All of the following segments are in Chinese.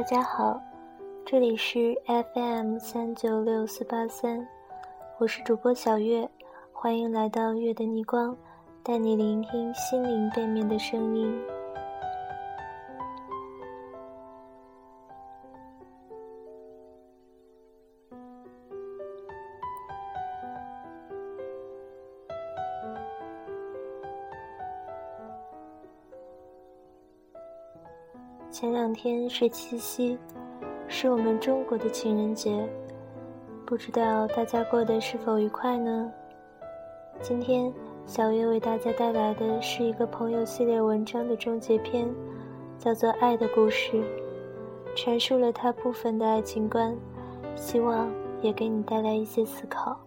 大家好，这里是 FM 三九六四八三，我是主播小月，欢迎来到月的逆光，带你聆听心灵背面的声音。前两天是七夕，是我们中国的情人节，不知道大家过得是否愉快呢？今天小月为大家带来的是一个朋友系列文章的终结篇，叫做《爱的故事》，阐述了他部分的爱情观，希望也给你带来一些思考。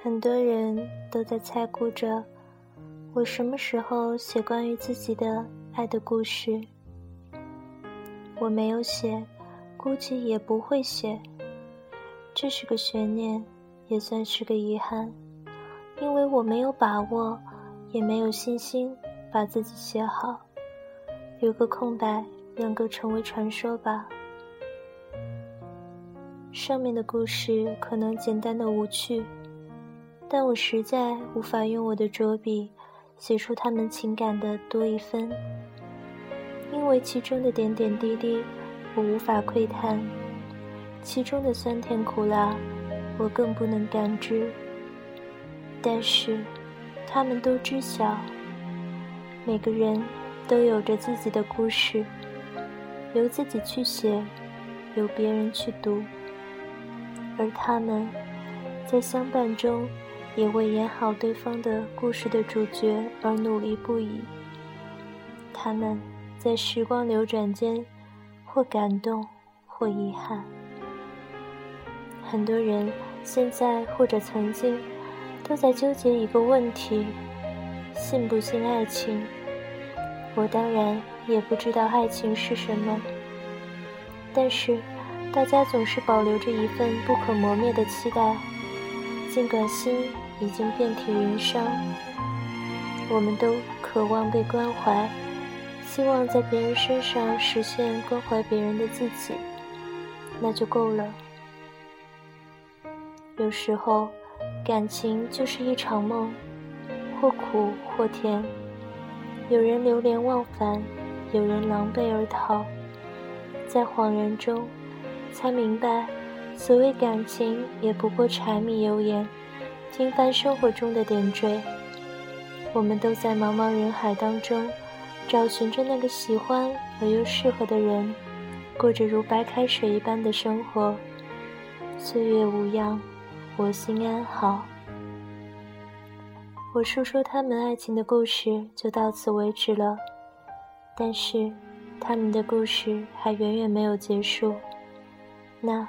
很多人都在猜估着，我什么时候写关于自己的爱的故事。我没有写，估计也不会写。这是个悬念，也算是个遗憾，因为我没有把握，也没有信心把自己写好。留个空白，能够成为传说吧。上面的故事可能简单的无趣。但我实在无法用我的拙笔写出他们情感的多一分，因为其中的点点滴滴我无法窥探，其中的酸甜苦辣我更不能感知。但是，他们都知晓，每个人都有着自己的故事，由自己去写，由别人去读，而他们在相伴中。也为演好对方的故事的主角而努力不已。他们在时光流转间，或感动，或遗憾。很多人现在或者曾经，都在纠结一个问题：信不信爱情？我当然也不知道爱情是什么，但是大家总是保留着一份不可磨灭的期待，尽管心。已经遍体鳞伤，我们都渴望被关怀，希望在别人身上实现关怀别人的自己，那就够了。有时候，感情就是一场梦，或苦或甜，有人流连忘返，有人狼狈而逃，在恍然中，才明白，所谓感情也不过柴米油盐。平凡生活中的点缀，我们都在茫茫人海当中，找寻着那个喜欢而又适合的人，过着如白开水一般的生活。岁月无恙，我心安好。我述说他们爱情的故事就到此为止了，但是他们的故事还远远没有结束。那，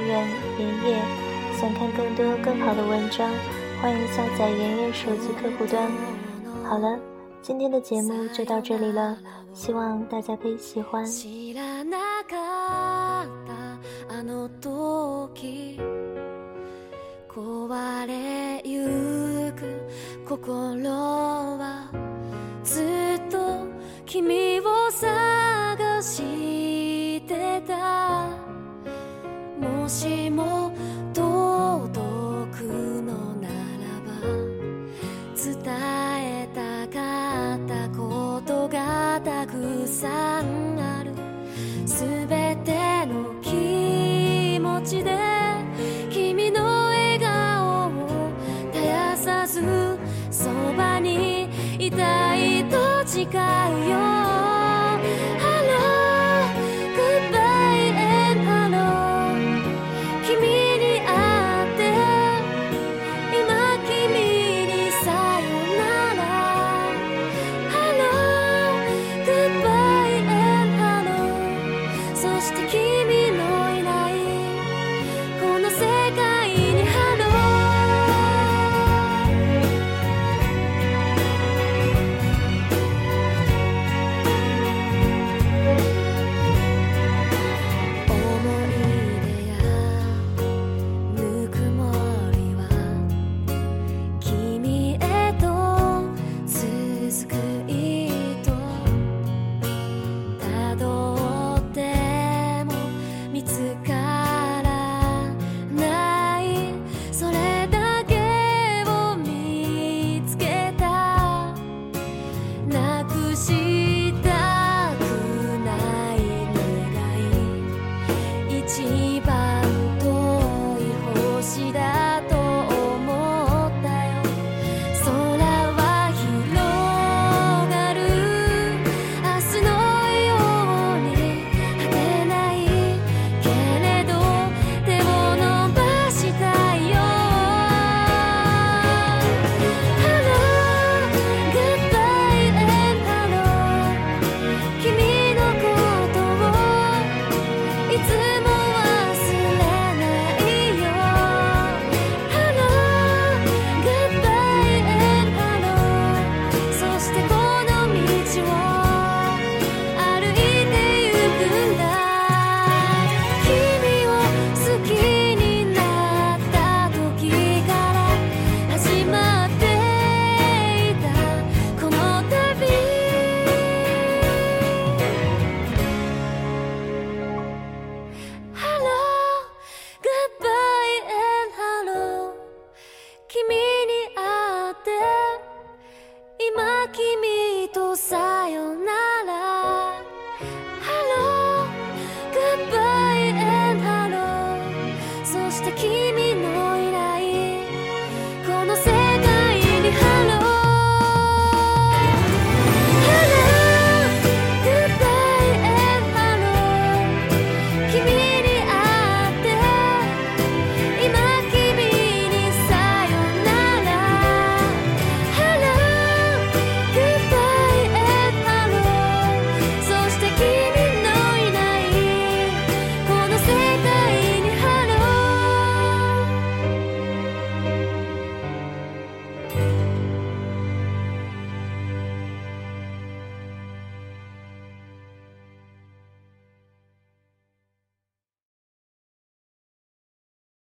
愿爷爷想看更多更好的文章，欢迎下载爷爷手机客户端。好了，今天的节目就到这里了，希望大家可以喜欢。しも届くのならば伝えたかったことがたくさんある。すべての気持ちで君の笑顔を絶やさずそばにいたいと誓うよ。